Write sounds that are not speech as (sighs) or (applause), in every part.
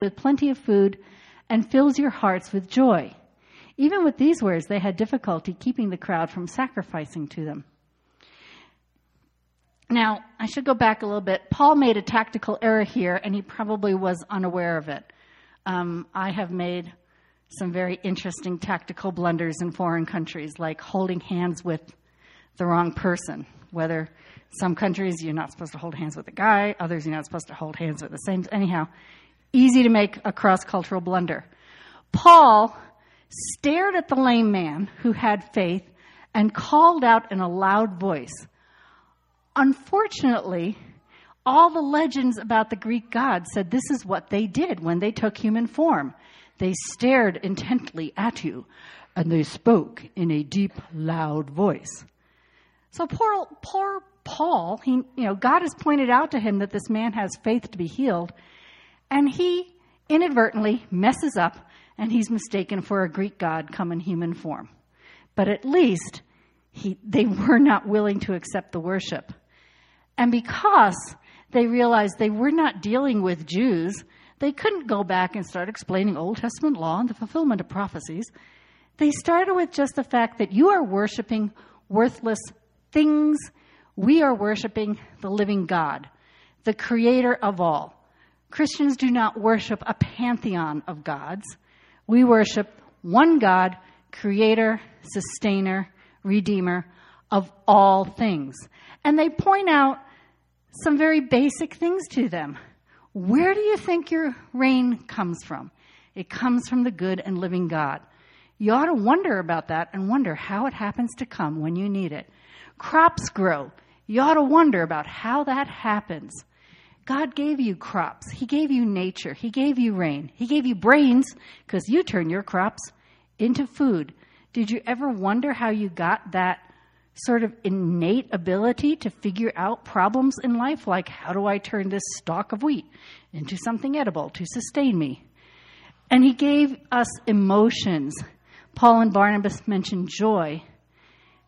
with plenty of food and fills your hearts with joy. Even with these words, they had difficulty keeping the crowd from sacrificing to them. Now, I should go back a little bit. Paul made a tactical error here, and he probably was unaware of it. Um, I have made some very interesting tactical blunders in foreign countries, like holding hands with the wrong person. Whether some countries you're not supposed to hold hands with a guy, others you're not supposed to hold hands with the same. Anyhow, easy to make a cross cultural blunder. Paul stared at the lame man who had faith and called out in a loud voice. Unfortunately, all the legends about the Greek gods said this is what they did when they took human form. They stared intently at you, and they spoke in a deep, loud voice. So poor, poor Paul, he, you know, God has pointed out to him that this man has faith to be healed, and he inadvertently messes up, and he's mistaken for a Greek god come in human form. But at least he, they were not willing to accept the worship. And because they realized they were not dealing with Jews, they couldn't go back and start explaining Old Testament law and the fulfillment of prophecies. They started with just the fact that you are worshiping worthless things. We are worshiping the living God, the creator of all. Christians do not worship a pantheon of gods. We worship one God, creator, sustainer, redeemer of all things. And they point out some very basic things to them. Where do you think your rain comes from? It comes from the good and living God. You ought to wonder about that and wonder how it happens to come when you need it. Crops grow. You ought to wonder about how that happens. God gave you crops. He gave you nature. He gave you rain. He gave you brains because you turn your crops into food. Did you ever wonder how you got that sort of innate ability to figure out problems in life, like how do I turn this stalk of wheat into something edible to sustain me? And he gave us emotions. Paul and Barnabas mentioned joy.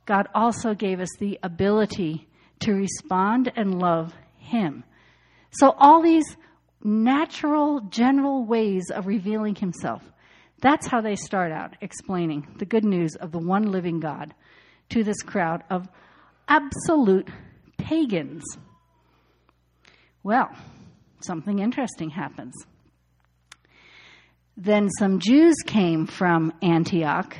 God also gave us the ability to respond and love him. So, all these natural, general ways of revealing himself. That's how they start out explaining the good news of the one living God to this crowd of absolute pagans. Well, something interesting happens. Then some Jews came from Antioch,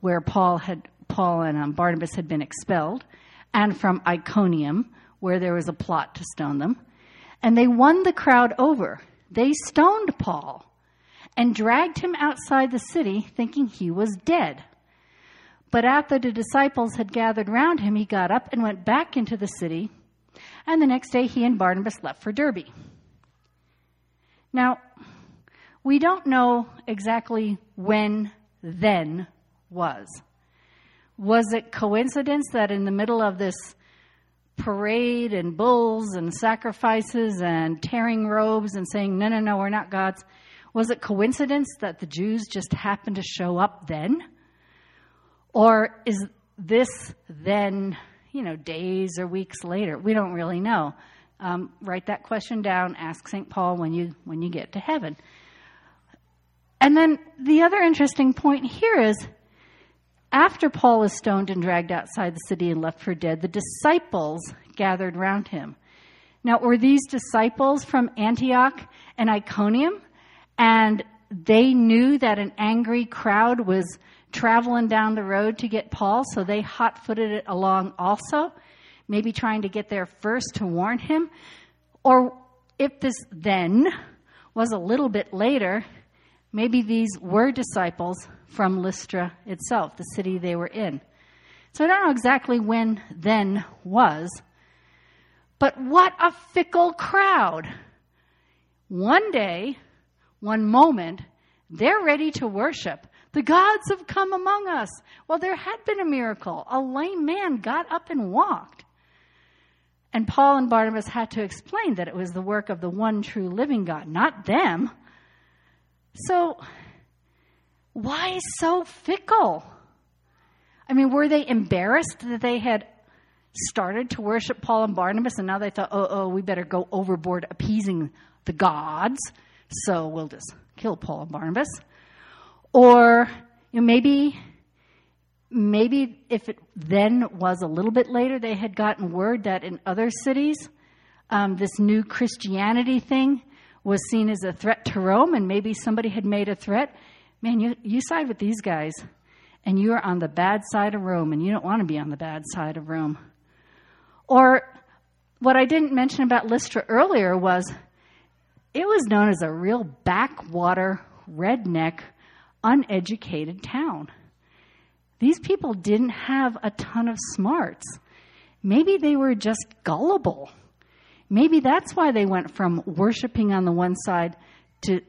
where Paul had Paul and um, Barnabas had been expelled, and from Iconium, where there was a plot to stone them. And they won the crowd over. They stoned Paul and dragged him outside the city, thinking he was dead. But after the disciples had gathered round him, he got up and went back into the city. And the next day, he and Barnabas left for Derbe. Now, we don't know exactly when then was. Was it coincidence that in the middle of this parade and bulls and sacrifices and tearing robes and saying, no, no, no, we're not gods, was it coincidence that the Jews just happened to show up then? Or is this then, you know, days or weeks later? We don't really know. Um, write that question down. Ask St. Paul when you when you get to heaven. And then the other interesting point here is after Paul is stoned and dragged outside the city and left for dead, the disciples gathered round him. Now, were these disciples from Antioch and Iconium? And they knew that an angry crowd was traveling down the road to get Paul, so they hot footed it along also, maybe trying to get there first to warn him. Or if this then was a little bit later, maybe these were disciples from Lystra itself, the city they were in. So I don't know exactly when then was, but what a fickle crowd. One day, one moment, they're ready to worship. The gods have come among us. Well, there had been a miracle. A lame man got up and walked. And Paul and Barnabas had to explain that it was the work of the one true living God, not them. So, why so fickle? I mean, were they embarrassed that they had started to worship Paul and Barnabas and now they thought, oh, oh, we better go overboard appeasing the gods so we'll just kill Paul and Barnabas. Or you know, maybe maybe if it then was a little bit later, they had gotten word that in other cities, um, this new Christianity thing was seen as a threat to Rome, and maybe somebody had made a threat. Man, you, you side with these guys, and you are on the bad side of Rome, and you don't want to be on the bad side of Rome. Or what I didn't mention about Lystra earlier was it was known as a real backwater, redneck, uneducated town. These people didn't have a ton of smarts. Maybe they were just gullible. Maybe that's why they went from worshiping on the one side to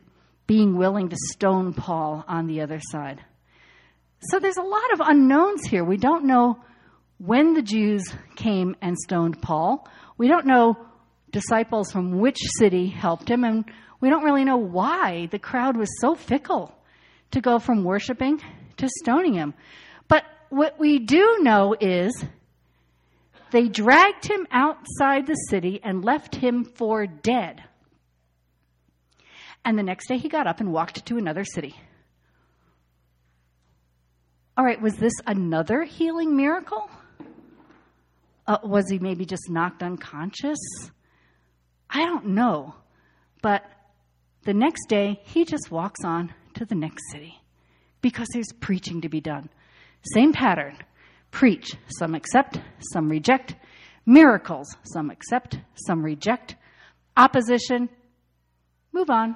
being willing to stone Paul on the other side. So there's a lot of unknowns here. We don't know when the Jews came and stoned Paul. We don't know disciples from which city helped him, and we don't really know why the crowd was so fickle to go from worshiping to stoning him. But what we do know is they dragged him outside the city and left him for dead. And the next day he got up and walked to another city. All right, was this another healing miracle? Uh, was he maybe just knocked unconscious? I don't know. But the next day, he just walks on to the next city because there's preaching to be done. Same pattern preach. Some accept, some reject. Miracles. Some accept, some reject. Opposition. Move on.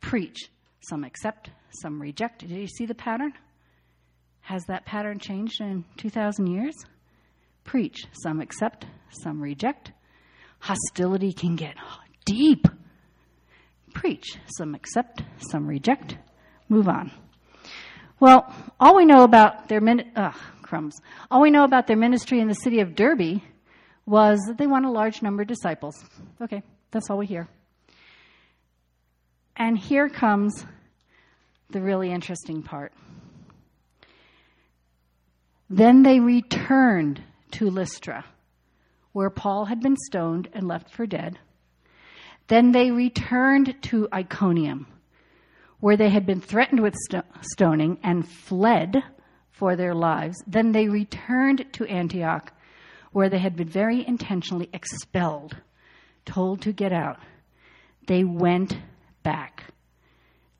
Preach. Some accept, some reject. Did you see the pattern? Has that pattern changed in 2,000 years? Preach. Some accept, some reject. Hostility can get deep. Preach. Some accept, some reject. Move on. Well, all we know about their min- ugh, crumbs. All we know about their ministry in the city of Derbe was that they won a large number of disciples. Okay, that's all we hear. And here comes the really interesting part. Then they returned to Lystra, where Paul had been stoned and left for dead. Then they returned to Iconium where they had been threatened with st- stoning and fled for their lives. Then they returned to Antioch, where they had been very intentionally expelled, told to get out. They went back.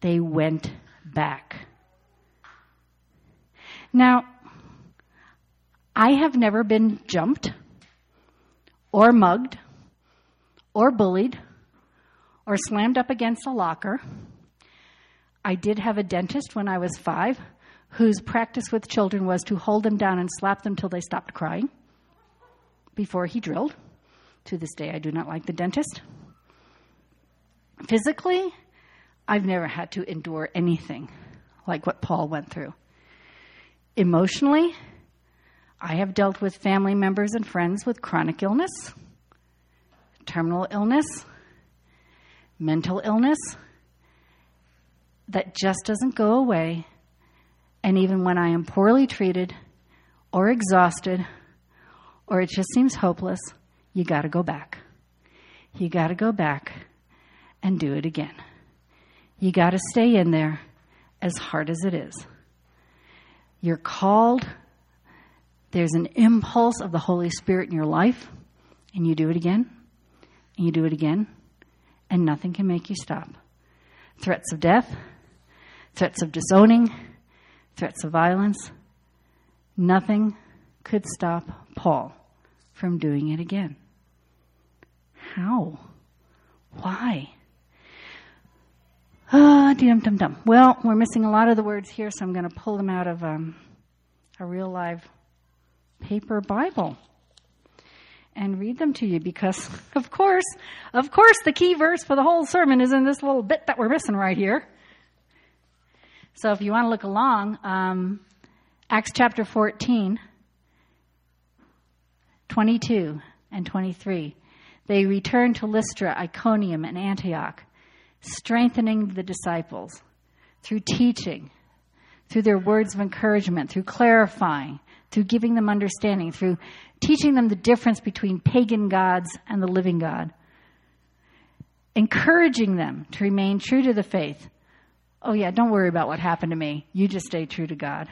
They went back. Now, I have never been jumped or mugged or bullied or slammed up against a locker I did have a dentist when I was five whose practice with children was to hold them down and slap them till they stopped crying before he drilled. To this day, I do not like the dentist. Physically, I've never had to endure anything like what Paul went through. Emotionally, I have dealt with family members and friends with chronic illness, terminal illness, mental illness, that just doesn't go away. And even when I am poorly treated or exhausted or it just seems hopeless, you got to go back. You got to go back and do it again. You got to stay in there as hard as it is. You're called. There's an impulse of the Holy Spirit in your life, and you do it again, and you do it again, and nothing can make you stop. Threats of death, threats of disowning, threats of violence. Nothing could stop Paul from doing it again. How? Why? Ah, dum dum dum. Well, we're missing a lot of the words here, so I'm going to pull them out of um, a real live paper Bible and read them to you because, (laughs) of course, of course, the key verse for the whole sermon is in this little bit that we're missing right here. So if you want to look along, um, Acts chapter 14, 22 and 23. They returned to Lystra, Iconium, and Antioch, strengthening the disciples through teaching, through their words of encouragement, through clarifying, through giving them understanding, through teaching them the difference between pagan gods and the living God. encouraging them to remain true to the faith. Oh, yeah, don't worry about what happened to me. You just stay true to God.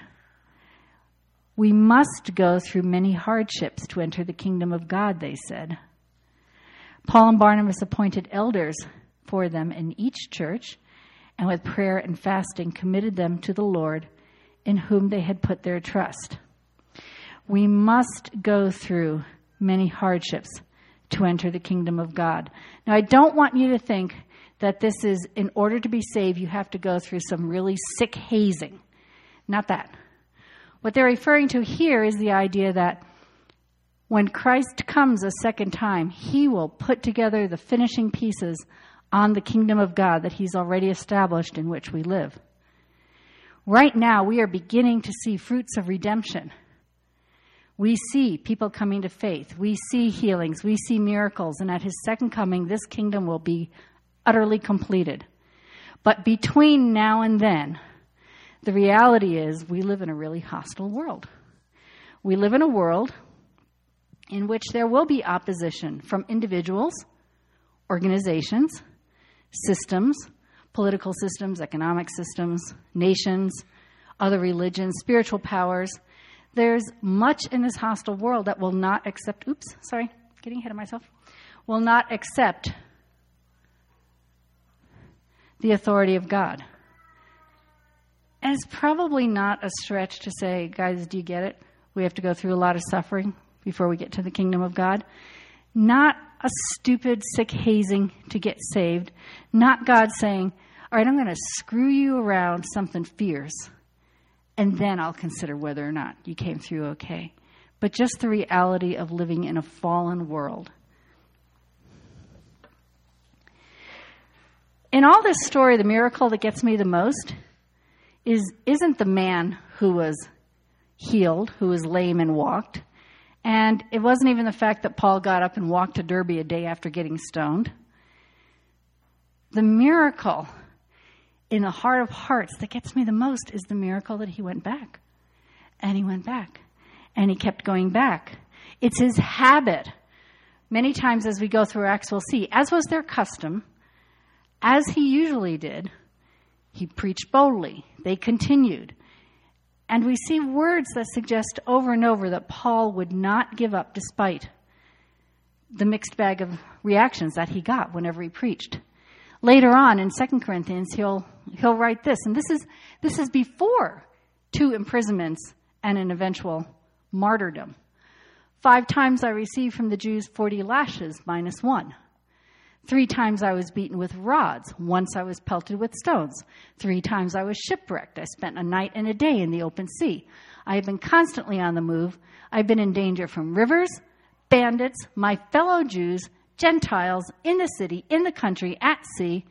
We must go through many hardships to enter the kingdom of God, they said. Paul and Barnabas appointed elders for them in each church, and with prayer and fasting committed them to the Lord in whom they had put their trust. We must go through many hardships to enter the kingdom of God. Now, I don't want you to think that this is, in order to be saved, you have to go through some really sick hazing. Not that. What they're referring to here is the idea that when Christ comes a second time, he will put together the finishing pieces on the kingdom of God that he's already established in which we live. Right now, we are beginning to see fruits of redemption. We see people coming to faith. We see healings. We see miracles. And at his second coming, this kingdom will be utterly completed. But between now and then, the reality is we live in a really hostile world. We live in a world in which there will be opposition from individuals, organizations, systems, political systems, economic systems, nations, other religions, spiritual powers. There's much in this hostile world that will not accept, oops, sorry, getting ahead of myself, will not accept the authority of God. And it's probably not a stretch to say, guys, do you get it? We have to go through a lot of suffering before we get to the kingdom of God. Not a stupid, sick hazing to get saved. Not God saying, all right, I'm going to screw you around something fierce, and then I'll consider whether or not you came through okay. But just the reality of living in a fallen world. In all this story, the miracle that gets me the most is isn't the man who was healed, who was lame and walked. And it wasn't even the fact that Paul got up and walked to Derbe a day after getting stoned. The miracle in the heart of hearts that gets me the most is the miracle that he went back. And he went back. And he kept going back. It's his habit. Many times as we go through Acts, we'll see, as was their custom, as he usually did, he preached boldly. They continued. And we see words that suggest over and over that Paul would not give up despite the mixed bag of reactions that he got whenever he preached. Later on in 2 Corinthians, he'll, he'll write this, and this is, this is before two imprisonments and an eventual martyrdom. Five times I received from the Jews 40 lashes minus one. Three times I was beaten with rods. Once I was pelted with stones. Three times I was shipwrecked. I spent a night and a day in the open sea. I have been constantly on the move. I've been in danger from rivers, bandits, my fellow Jews, Gentiles, in the city, in the country, at sea,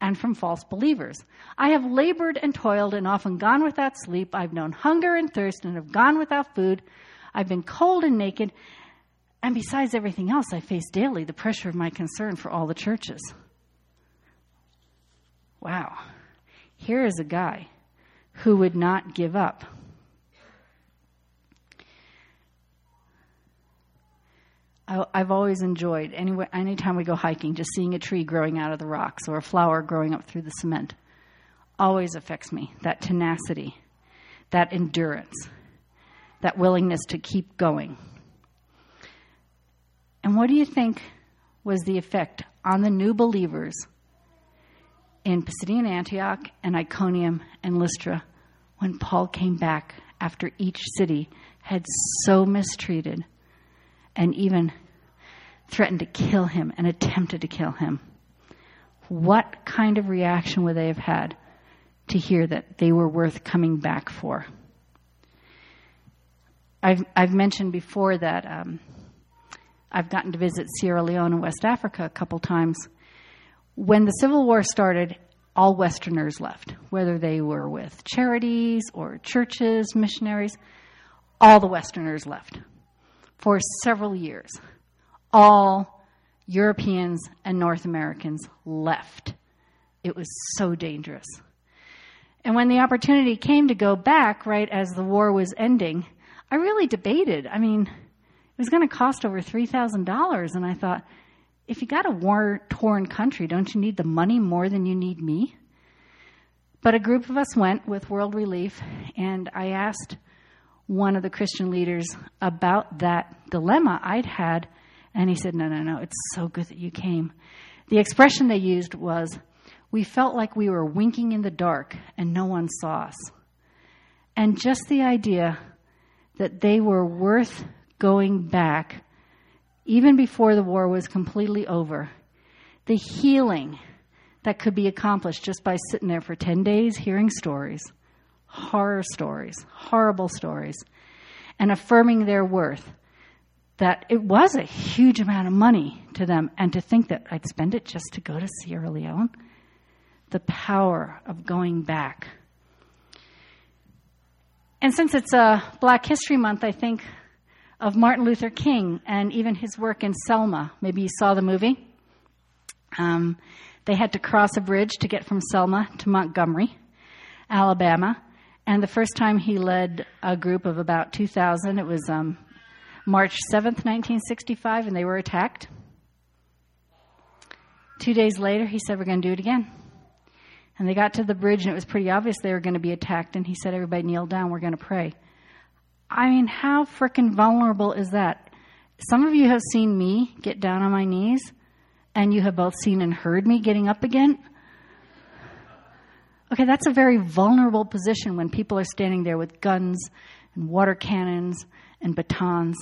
and from false believers. I have labored and toiled and often gone without sleep. I've known hunger and thirst and have gone without food. I've been cold and naked. And besides everything else, I face daily the pressure of my concern for all the churches. Wow. Here is a guy who would not give up. I've always enjoyed, any, anytime we go hiking, just seeing a tree growing out of the rocks or a flower growing up through the cement. Always affects me. That tenacity, that endurance, that willingness to keep going. And what do you think was the effect on the new believers in Pisidian Antioch and Iconium and Lystra when Paul came back after each city had so mistreated and even threatened to kill him and attempted to kill him? What kind of reaction would they have had to hear that they were worth coming back for? I've, I've mentioned before that um, I've gotten to visit Sierra Leone and West Africa a couple times. When the Civil War started, all Westerners left, whether they were with charities or churches, missionaries, all the Westerners left for several years. All Europeans and North Americans left. It was so dangerous. And when the opportunity came to go back, right as the war was ending, I really debated. I mean, was going to cost over $3,000. And I thought, if you got a war torn country, don't you need the money more than you need me? But a group of us went with World Relief, and I asked one of the Christian leaders about that dilemma I'd had, and he said, No, no, no, it's so good that you came. The expression they used was, We felt like we were winking in the dark and no one saw us. And just the idea that they were worth going back, even before the war was completely over, the healing that could be accomplished just by sitting there for 10 days hearing stories, horror stories, horrible stories, and affirming their worth. That it was a huge amount of money to them, and to think that I'd spend it just to go to Sierra Leone. The power of going back. And since it's a Black History Month, I think of Martin Luther King and even his work in Selma. Maybe you saw the movie. Um, they had to cross a bridge to get from Selma to Montgomery, Alabama. And the first time he led a group of about 2,000, it was um, March 7th, 1965, and they were attacked. Two days later, he said, We're going to do it again. And they got to the bridge, and it was pretty obvious they were going to be attacked. And he said, Everybody kneel down, we're going to pray. I mean, how freaking vulnerable is that? Some of you have seen me get down on my knees and you have both seen and heard me getting up again. Okay, that's a very vulnerable position when people are standing there with guns and water cannons and batons.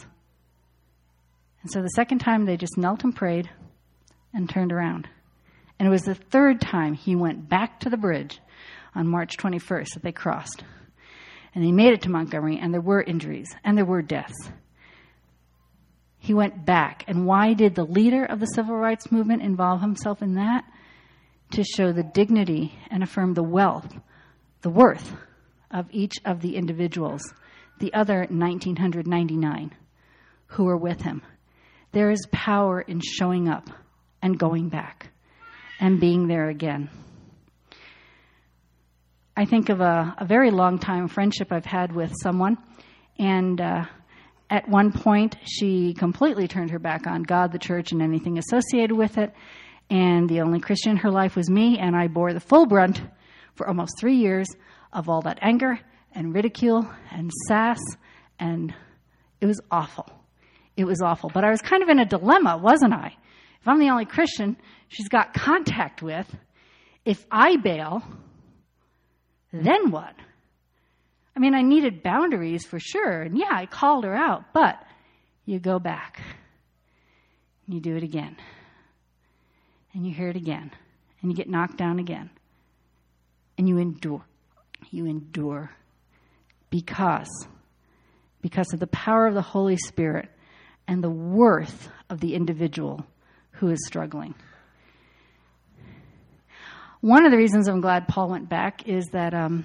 And so the second time they just knelt and prayed and turned around. And it was the third time he went back to the bridge on March 21st that they crossed. And they made it to Montgomery, and there were injuries and there were deaths. He went back. And why did the leader of the civil rights movement involve himself in that? To show the dignity and affirm the wealth, the worth of each of the individuals, the other 1999 who were with him. There is power in showing up and going back and being there again. I think of a, a very long time friendship I've had with someone, and uh, at one point, she completely turned her back on God, the church, and anything associated with it. And the only Christian in her life was me, and I bore the full brunt for almost three years of all that anger and ridicule and sass, and it was awful. It was awful. But I was kind of in a dilemma, wasn't I? If I'm the only Christian she's got contact with, if I bail, then what? I mean, I needed boundaries for sure. And yeah, I called her out, but you go back. And you do it again. And you hear it again. And you get knocked down again. And you endure. You endure because because of the power of the Holy Spirit and the worth of the individual who is struggling. One of the reasons I'm glad Paul went back is that um,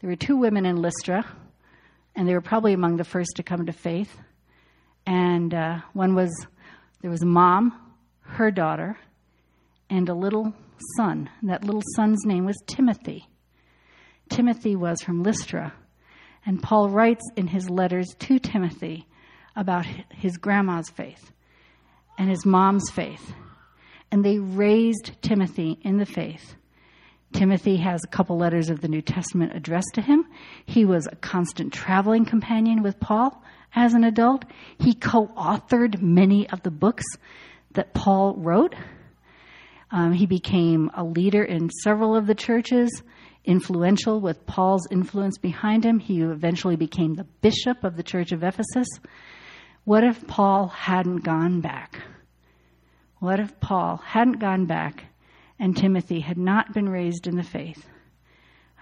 there were two women in Lystra, and they were probably among the first to come to faith. And uh, one was there was a mom, her daughter, and a little son. And that little son's name was Timothy. Timothy was from Lystra. And Paul writes in his letters to Timothy about his grandma's faith and his mom's faith. And they raised Timothy in the faith. Timothy has a couple letters of the New Testament addressed to him. He was a constant traveling companion with Paul as an adult. He co authored many of the books that Paul wrote. Um, he became a leader in several of the churches, influential with Paul's influence behind him. He eventually became the bishop of the church of Ephesus. What if Paul hadn't gone back? What if Paul hadn't gone back and Timothy had not been raised in the faith.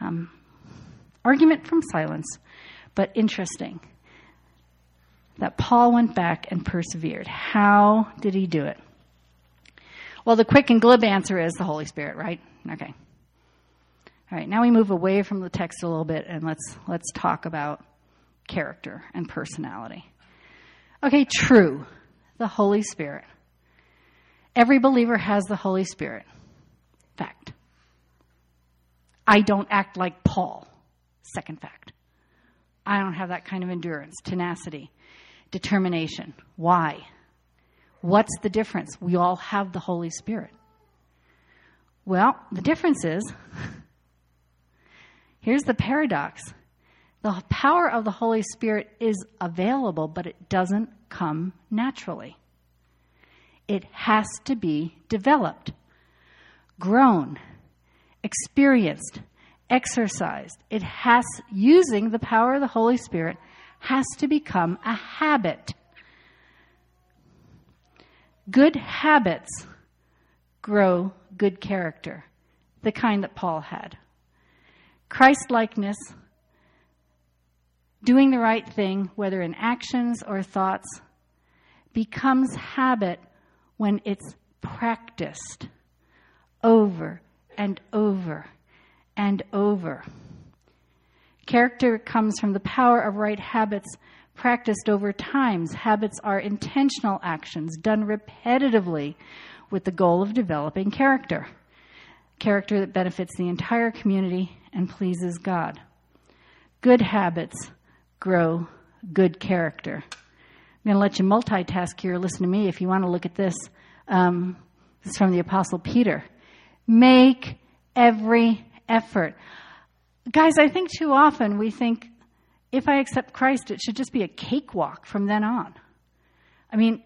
Um, argument from silence, but interesting that Paul went back and persevered. How did he do it? Well, the quick and glib answer is the Holy Spirit, right? Okay. All right, now we move away from the text a little bit and let's let's talk about character and personality. Okay, true. The Holy Spirit. Every believer has the Holy Spirit. Fact. I don't act like Paul. Second fact. I don't have that kind of endurance, tenacity, determination. Why? What's the difference? We all have the Holy Spirit. Well, the difference is (laughs) here's the paradox the power of the Holy Spirit is available, but it doesn't come naturally. It has to be developed, grown, experienced, exercised. It has, using the power of the Holy Spirit, has to become a habit. Good habits grow good character, the kind that Paul had. Christ likeness, doing the right thing, whether in actions or thoughts, becomes habit when it's practiced over and over and over. Character comes from the power of right habits practiced over times. Habits are intentional actions done repetitively with the goal of developing character. Character that benefits the entire community and pleases God. Good habits grow good character. Going to let you multitask here. Listen to me if you want to look at this. Um, this is from the Apostle Peter. Make every effort. Guys, I think too often we think if I accept Christ, it should just be a cakewalk from then on. I mean,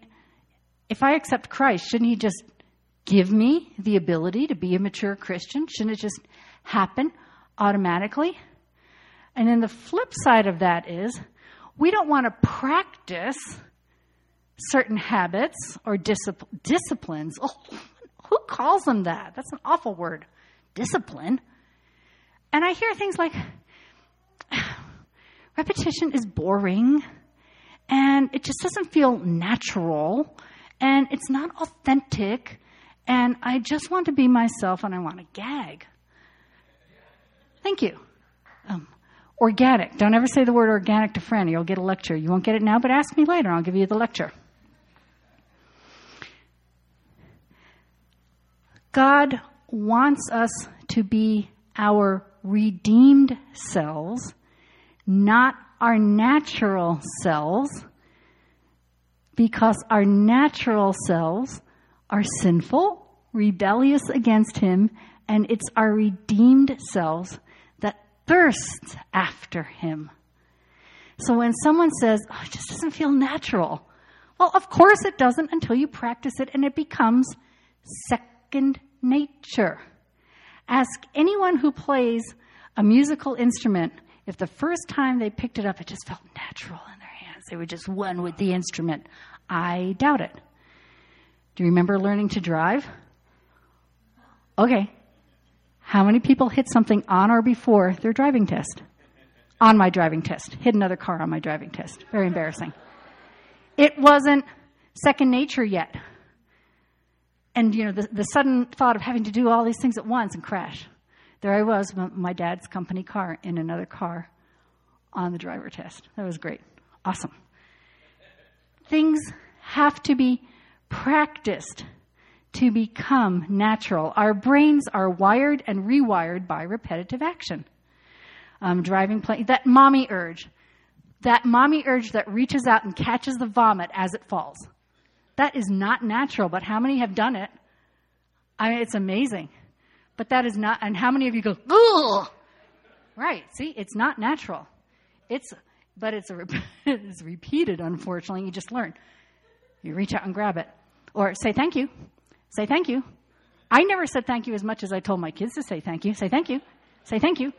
if I accept Christ, shouldn't He just give me the ability to be a mature Christian? Shouldn't it just happen automatically? And then the flip side of that is we don't want to practice certain habits or discipl- disciplines. Oh, who calls them that? That's an awful word. Discipline. And I hear things like (sighs) repetition is boring and it just doesn't feel natural and it's not authentic and I just want to be myself and I want to gag. Thank you. Um, organic. Don't ever say the word organic to Fran, you'll get a lecture. You won't get it now, but ask me later. I'll give you the lecture. God wants us to be our redeemed selves, not our natural selves, because our natural selves are sinful, rebellious against Him, and it's our redeemed selves that thirsts after Him. So when someone says, oh, it just doesn't feel natural, well, of course it doesn't until you practice it and it becomes second nature. Ask anyone who plays a musical instrument if the first time they picked it up it just felt natural in their hands. They were just one with the instrument. I doubt it. Do you remember learning to drive? Okay. How many people hit something on or before their driving test? On my driving test. Hit another car on my driving test. Very embarrassing. It wasn't second nature yet and you know the, the sudden thought of having to do all these things at once and crash. There i was my dad's company car in another car on the driver test. That was great. Awesome. Things have to be practiced to become natural. Our brains are wired and rewired by repetitive action. Um, driving that mommy urge that mommy urge that reaches out and catches the vomit as it falls that is not natural, but how many have done it? I mean, it's amazing. But that is not, and how many of you go, ugh? Right, see, it's not natural. It's, but it's, a, (laughs) it's repeated, unfortunately. You just learn. You reach out and grab it. Or say thank you. Say thank you. I never said thank you as much as I told my kids to say thank you. Say thank you. Say thank you.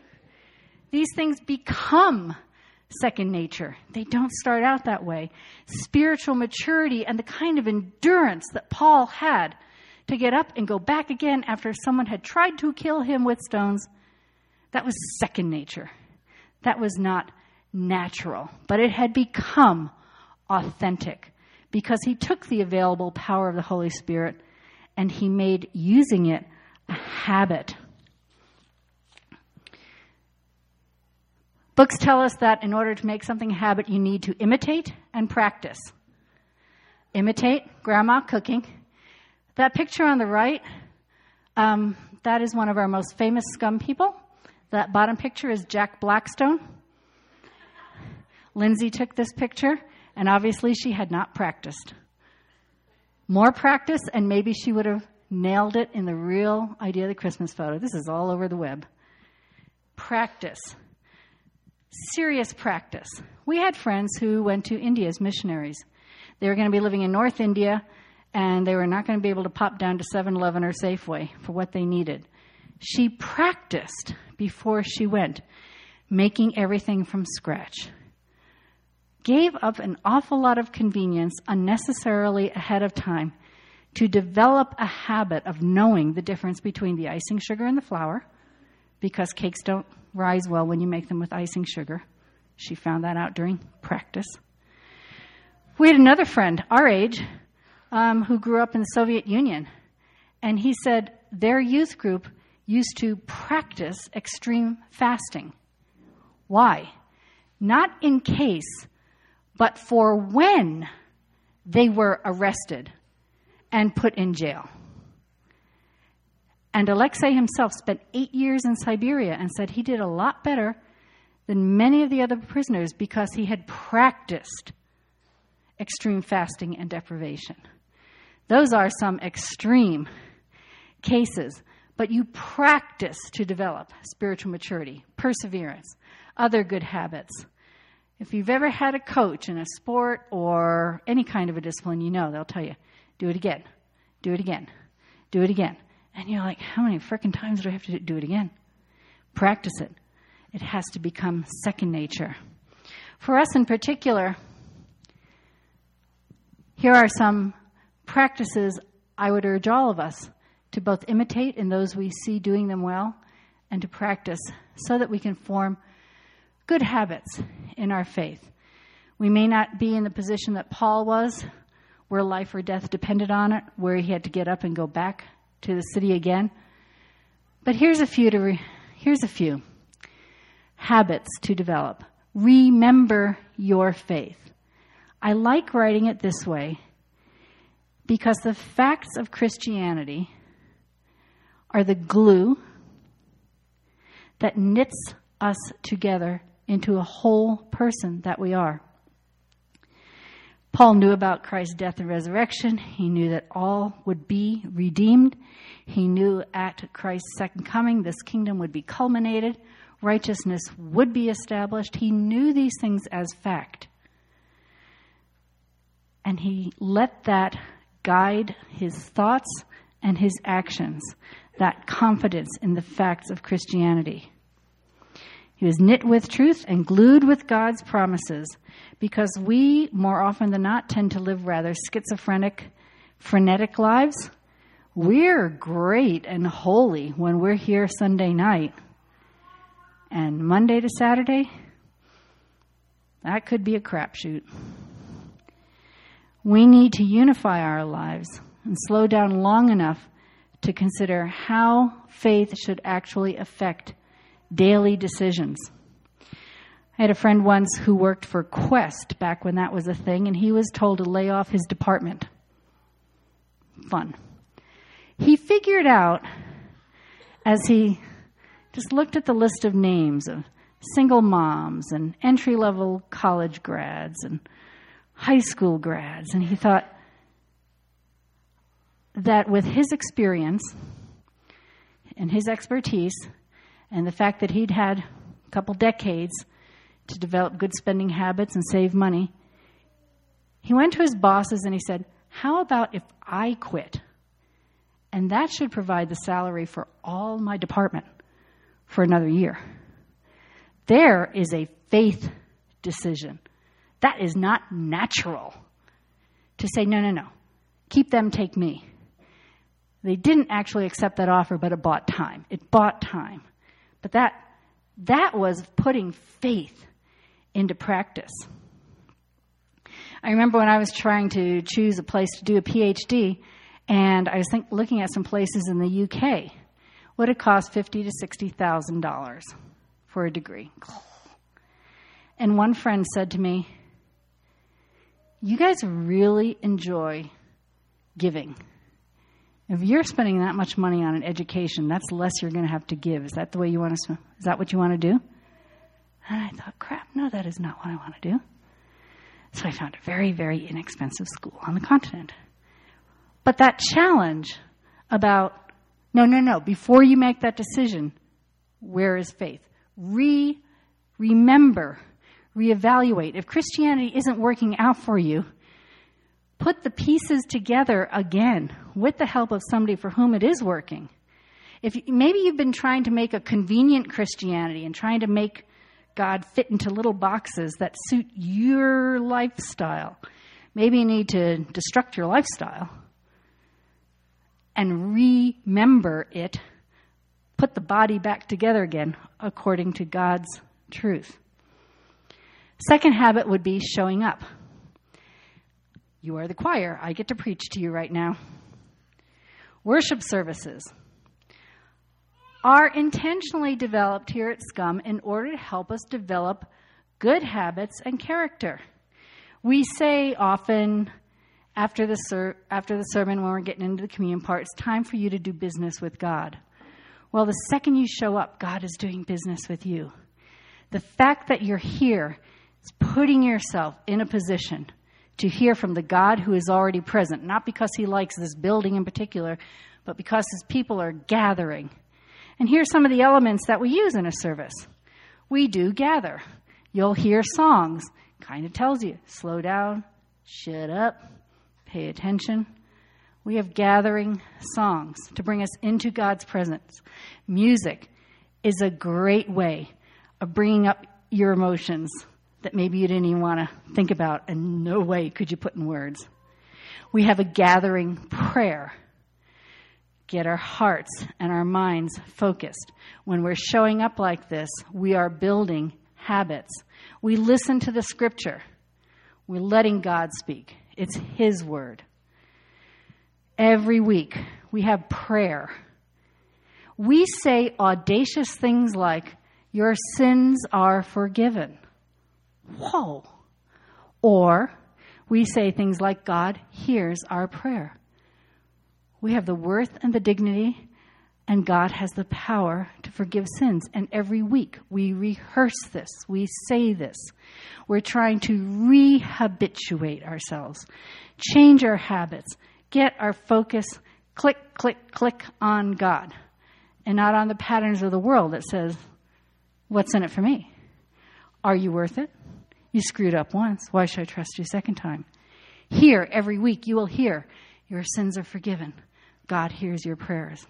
These things become second nature. They don't start out that way. Spiritual maturity and the kind of endurance that Paul had to get up and go back again after someone had tried to kill him with stones, that was second nature. That was not natural, but it had become authentic because he took the available power of the Holy Spirit and he made using it a habit. Books tell us that in order to make something a habit, you need to imitate and practice. Imitate grandma cooking. That picture on the right, um, that is one of our most famous scum people. That bottom picture is Jack Blackstone. Lindsay took this picture, and obviously she had not practiced. More practice, and maybe she would have nailed it in the real idea of the Christmas photo. This is all over the web. Practice. Serious practice. We had friends who went to India as missionaries. They were going to be living in North India, and they were not going to be able to pop down to 7 Eleven or Safeway for what they needed. She practiced before she went, making everything from scratch. Gave up an awful lot of convenience unnecessarily ahead of time to develop a habit of knowing the difference between the icing sugar and the flour, because cakes don't rise well when you make them with icing sugar. She found that out during practice. We had another friend our age um, who grew up in the Soviet Union, and he said their youth group used to practice extreme fasting. Why? Not in case, but for when they were arrested and put in jail. And Alexei himself spent eight years in Siberia and said he did a lot better than many of the other prisoners because he had practiced extreme fasting and deprivation. Those are some extreme cases, but you practice to develop spiritual maturity, perseverance, other good habits. If you've ever had a coach in a sport or any kind of a discipline, you know they'll tell you, do it again, do it again, do it again. And you're like, how many freaking times do I have to do it again? Practice it. It has to become second nature. For us in particular, here are some practices I would urge all of us to both imitate in those we see doing them well and to practice so that we can form good habits in our faith. We may not be in the position that Paul was, where life or death depended on it, where he had to get up and go back to the city again. But here's a few to re- here's a few habits to develop. Remember your faith. I like writing it this way because the facts of Christianity are the glue that knits us together into a whole person that we are. Paul knew about Christ's death and resurrection. He knew that all would be redeemed. He knew at Christ's second coming, this kingdom would be culminated, righteousness would be established. He knew these things as fact. And he let that guide his thoughts and his actions, that confidence in the facts of Christianity. He was knit with truth and glued with God's promises because we, more often than not, tend to live rather schizophrenic, frenetic lives. We're great and holy when we're here Sunday night. And Monday to Saturday, that could be a crapshoot. We need to unify our lives and slow down long enough to consider how faith should actually affect daily decisions. I had a friend once who worked for Qwest back when that was a thing, and he was told to lay off his department. Fun. He figured out, as he just looked at the list of names of single moms and entry level college grads and high school grads, and he thought that with his experience and his expertise, and the fact that he'd had a couple decades to develop good spending habits and save money, he went to his bosses and he said, How about if I quit? And that should provide the salary for all my department for another year. There is a faith decision. That is not natural to say, no, no, no. Keep them, take me. They didn't actually accept that offer, but it bought time. It bought time. But that, that was putting faith into practice. I remember when I was trying to choose a place to do a PhD, and I was think, looking at some places in the UK. Would it cost fifty to sixty thousand dollars for a degree? And one friend said to me, "You guys really enjoy giving. If you're spending that much money on an education, that's less you're going to have to give. Is that the way you want to? Is that what you want to do?" And I thought, crap, no, that is not what I want to do. So I found a very, very inexpensive school on the continent. But that challenge about, no, no, no, before you make that decision, where is faith? Re remember, reevaluate. If Christianity isn't working out for you, put the pieces together again with the help of somebody for whom it is working. If maybe you've been trying to make a convenient Christianity and trying to make God fit into little boxes that suit your lifestyle. Maybe you need to destruct your lifestyle and remember it, put the body back together again according to God's truth. Second habit would be showing up. You are the choir. I get to preach to you right now. Worship services are intentionally developed here at SCUM in order to help us develop good habits and character. We say often after the, ser- after the sermon, when we're getting into the communion part, it's time for you to do business with God. Well, the second you show up, God is doing business with you. The fact that you're here is putting yourself in a position to hear from the God who is already present, not because he likes this building in particular, but because his people are gathering and here's some of the elements that we use in a service. We do gather. You'll hear songs. Kind of tells you slow down, shut up, pay attention. We have gathering songs to bring us into God's presence. Music is a great way of bringing up your emotions that maybe you didn't even want to think about, and no way could you put in words. We have a gathering prayer get our hearts and our minds focused. When we're showing up like this, we are building habits. We listen to the scripture. We're letting God speak. It's His word. Every week, we have prayer. We say audacious things like, Your sins are forgiven. Whoa. Or we say things like, God hears our prayer. We have the worth and the dignity, and God has the power to forgive sins. And every week we rehearse this, we say this. We're trying to rehabituate ourselves, change our habits, get our focus click, click, click on God, and not on the patterns of the world that says, What's in it for me? Are you worth it? You screwed up once. Why should I trust you a second time? Here, every week, you will hear, Your sins are forgiven. God hears your prayers.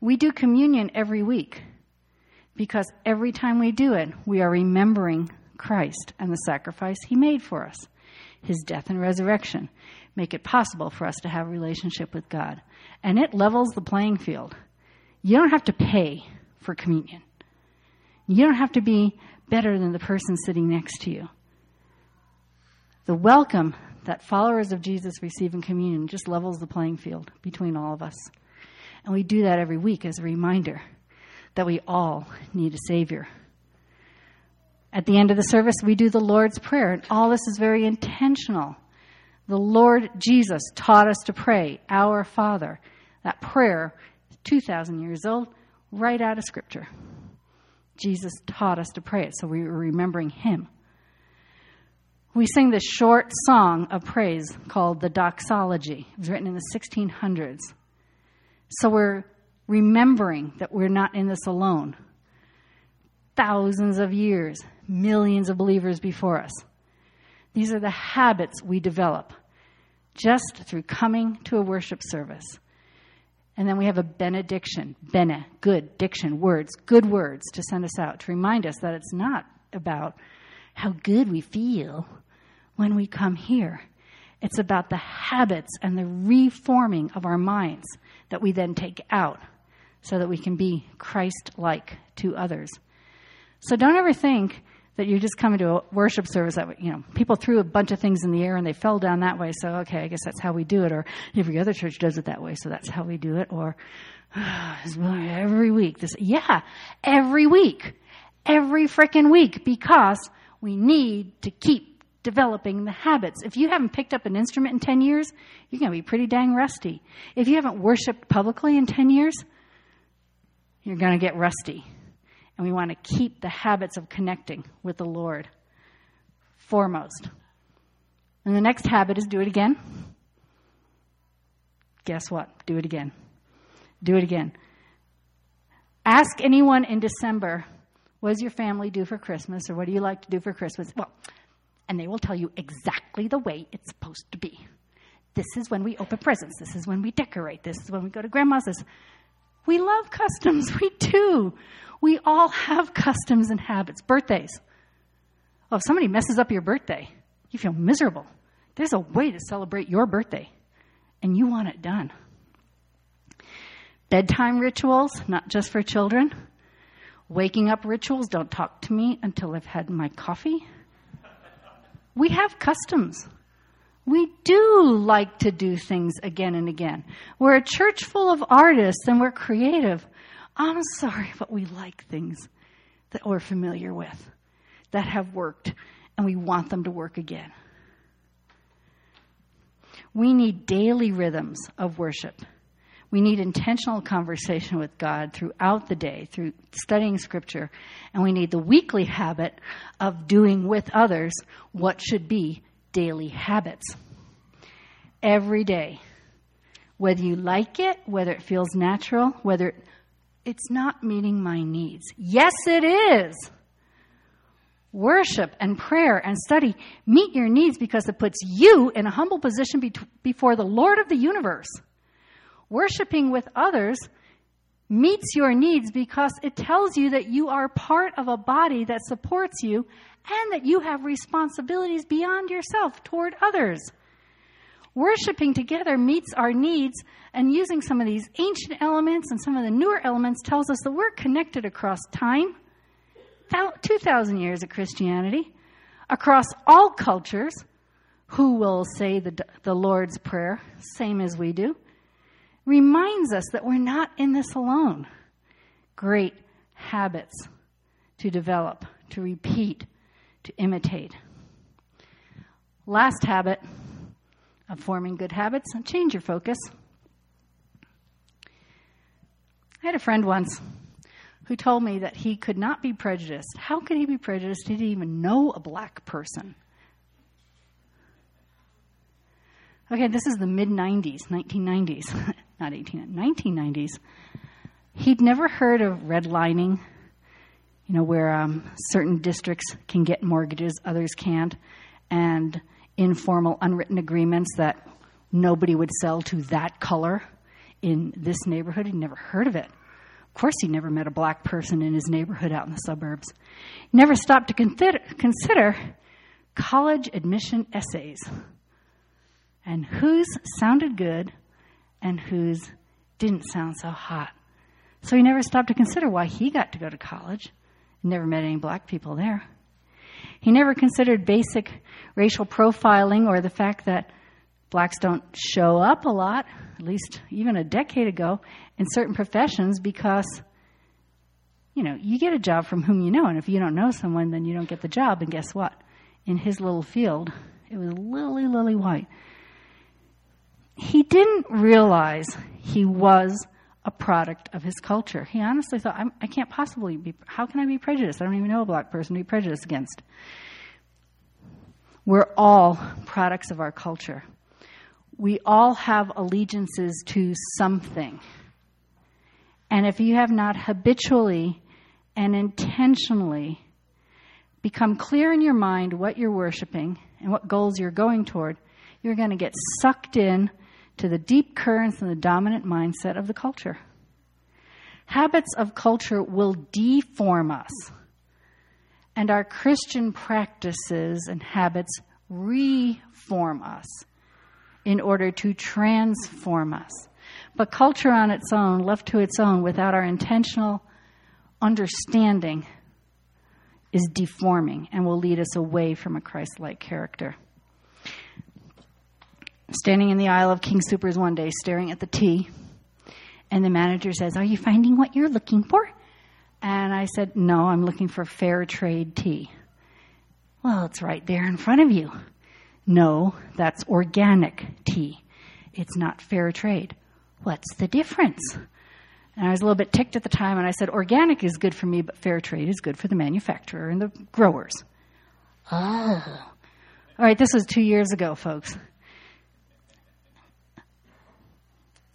We do communion every week because every time we do it, we are remembering Christ and the sacrifice he made for us. His death and resurrection make it possible for us to have a relationship with God. And it levels the playing field. You don't have to pay for communion. You don't have to be better than the person sitting next to you. The welcome that followers of Jesus receive in communion just levels the playing field between all of us. And we do that every week as a reminder that we all need a Savior. At the end of the service, we do the Lord's Prayer, and all this is very intentional. The Lord Jesus taught us to pray, Our Father. That prayer, 2,000 years old, right out of Scripture. Jesus taught us to pray it, so we were remembering Him we sing this short song of praise called the Doxology. It was written in the 1600s. So we're remembering that we're not in this alone. Thousands of years, millions of believers before us. These are the habits we develop just through coming to a worship service. And then we have a benediction, bene, good, diction, words, good words to send us out, to remind us that it's not about how good we feel when we come here. It's about the habits and the reforming of our minds that we then take out so that we can be Christ like to others. So don't ever think that you're just coming to a worship service that, you know, people threw a bunch of things in the air and they fell down that way, so okay, I guess that's how we do it. Or every other church does it that way, so that's how we do it. Or (sighs) every week. This, yeah, every week. Every freaking week because we need to keep developing the habits. If you haven't picked up an instrument in 10 years, you're going to be pretty dang rusty. If you haven't worshiped publicly in 10 years, you're going to get rusty. And we want to keep the habits of connecting with the Lord foremost. And the next habit is do it again. Guess what? Do it again. Do it again. Ask anyone in December, what does your family do for Christmas or what do you like to do for Christmas? Well, and they will tell you exactly the way it's supposed to be. This is when we open presents. This is when we decorate. This is when we go to grandma's. This. We love customs. (laughs) We do. We all have customs and habits. Birthdays. Oh, if somebody messes up your birthday, you feel miserable. There's a way to celebrate your birthday, and you want it done. Bedtime rituals, not just for children. Waking up rituals, don't talk to me until I've had my coffee. We have customs. We do like to do things again and again. We're a church full of artists and we're creative. I'm sorry, but we like things that we're familiar with, that have worked, and we want them to work again. We need daily rhythms of worship. We need intentional conversation with God throughout the day, through studying Scripture. And we need the weekly habit of doing with others what should be daily habits. Every day. Whether you like it, whether it feels natural, whether it's not meeting my needs. Yes, it is. Worship and prayer and study meet your needs because it puts you in a humble position be- before the Lord of the universe. Worshipping with others meets your needs because it tells you that you are part of a body that supports you and that you have responsibilities beyond yourself toward others. Worshipping together meets our needs, and using some of these ancient elements and some of the newer elements tells us that we're connected across time, 2,000 years of Christianity, across all cultures. Who will say the, the Lord's Prayer, same as we do, reminds us that we're not in this alone. Great habits to develop, to repeat, to imitate. Last habit of forming good habits change your focus. I had a friend once who told me that he could not be prejudiced. How could he be prejudiced? He didn't even know a black person. Okay, this is the mid 90s, 1990s, not 18, 1990s. He'd never heard of redlining, you know, where um, certain districts can get mortgages, others can't, and informal, unwritten agreements that nobody would sell to that color in this neighborhood. He'd never heard of it. Of course, he never met a black person in his neighborhood out in the suburbs. Never stopped to consider, consider college admission essays and whose sounded good and whose didn't sound so hot. So he never stopped to consider why he got to go to college. Never met any black people there. He never considered basic racial profiling or the fact that blacks don't show up a lot, at least even a decade ago, in certain professions because, you know, you get a job from whom you know, and if you don't know someone, then you don't get the job. And guess what? In his little field, it was lily, lily white. He didn't realize he was a product of his culture. He honestly thought, I'm, I can not possibly be, how can I be prejudiced? I don't even know a black person to be prejudiced against. We're all products of our culture. We all have allegiances to something. And if you have not habitually and intentionally become clear in your mind what you're worshiping and what goals you're going toward, you're going to get sucked in to the deep currents and the dominant mindset of the culture. Habits of culture will deform us, and our Christian practices and habits reform us in order to transform us. But culture on its own, left to its own, without our intentional understanding, is deforming and will lead us away from a Christ like character standing in the aisle of King Soopers one day, staring at the tea, and the manager says, Are you finding what you're looking for? And I said, No, I'm looking for fair trade tea. Well, it's right there in front of you. No, that's organic tea. It's not fair trade. What's the difference? And I was a little bit ticked at the time, and I said, Organic is good for me, but fair trade is good for the manufacturer and the growers. Oh. All right, this was two years ago, folks.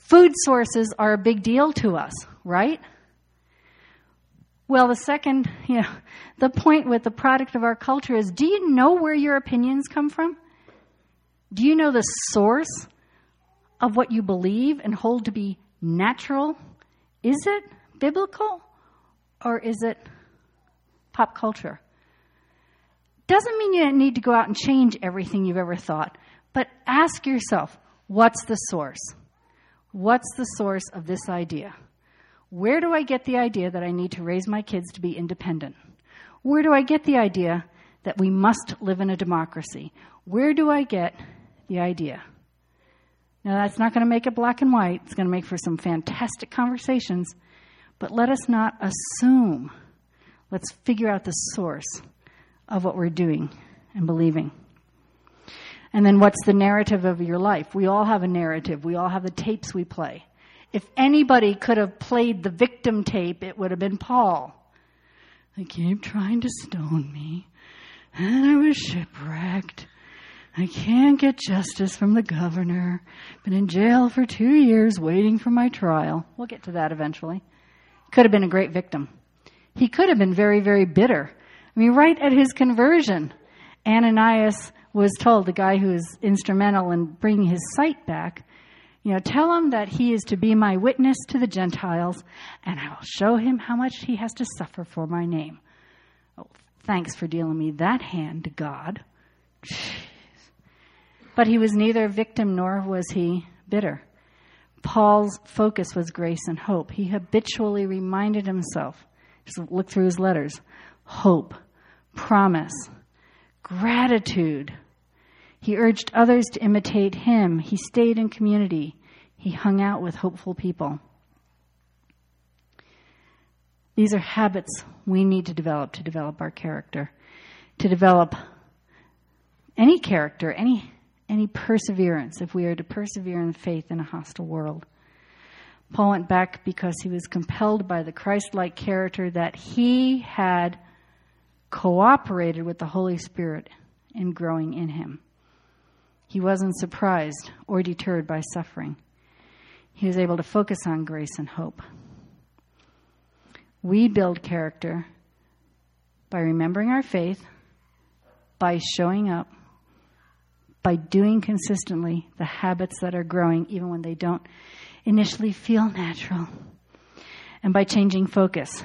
Food sources are a big deal to us, right? Well, the second, (laughs) you know, the point with the product of our culture is do you know where your opinions come from? Do you know the source of what you believe and hold to be natural? Is it biblical or is it pop culture? Doesn't mean you need to go out and change everything you've ever thought, but ask yourself what's the source? What's the source of this idea? Where do I get the idea that I need to raise my kids to be independent? Where do I get the idea that we must live in a democracy? Where do I get the idea? Now, that's not going to make it black and white. It's going to make for some fantastic conversations. But let us not assume. Let's figure out the source of what we're doing and believing. And then what's the narrative of your life? We all have a narrative. We all have the tapes we play. If anybody could have played the victim tape, it would have been Paul. They keep trying to stone me, and I was shipwrecked. I can't get justice from the governor. Been in jail for two years waiting for my trial. We'll get to that eventually. Could have been a great victim. He could have been very, very bitter. I mean, right at his conversion, Ananias was told, the guy who was instrumental in bringing his sight back, you know, tell him that he is to be my witness to the Gentiles, and I will show him how much he has to suffer for my name. Oh, thanks for dealing me that hand, God. Jeez. But he was neither victim nor was he bitter. Paul's focus was grace and hope. He habitually reminded himself, just look through his letters, hope, promise, gratitude. He urged others to imitate him. He stayed in community. He hung out with hopeful people. These are habits we need to develop to develop our character, to develop any character, any, any perseverance, if we are to persevere in faith in a hostile world. Paul went back because he was compelled by the Christ like character that he had cooperated with the Holy Spirit in growing in him. He wasn't surprised or deterred by suffering. He was able to focus on grace and hope. We build character by remembering our faith, by showing up, by doing consistently the habits that are growing even when they don't initially feel natural, and by changing focus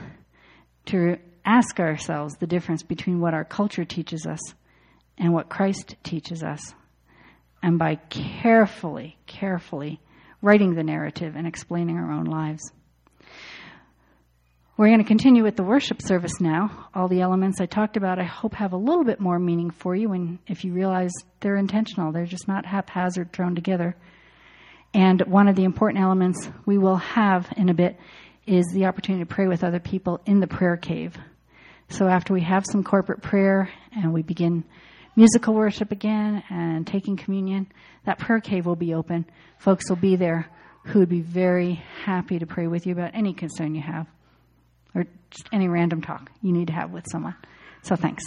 to ask ourselves the difference between what our culture teaches us and what Christ teaches us. And by carefully, carefully writing the narrative and explaining our own lives. We're going to continue with the worship service now. All the elements I talked about, I hope, have a little bit more meaning for you. And if you realize they're intentional, they're just not haphazard thrown together. And one of the important elements we will have in a bit is the opportunity to pray with other people in the prayer cave. So after we have some corporate prayer and we begin musical worship again and taking communion, that prayer cave will be open. Folks will be there who would be very happy to pray with you about any concern you have or just any random talk you need to have with someone. So thanks.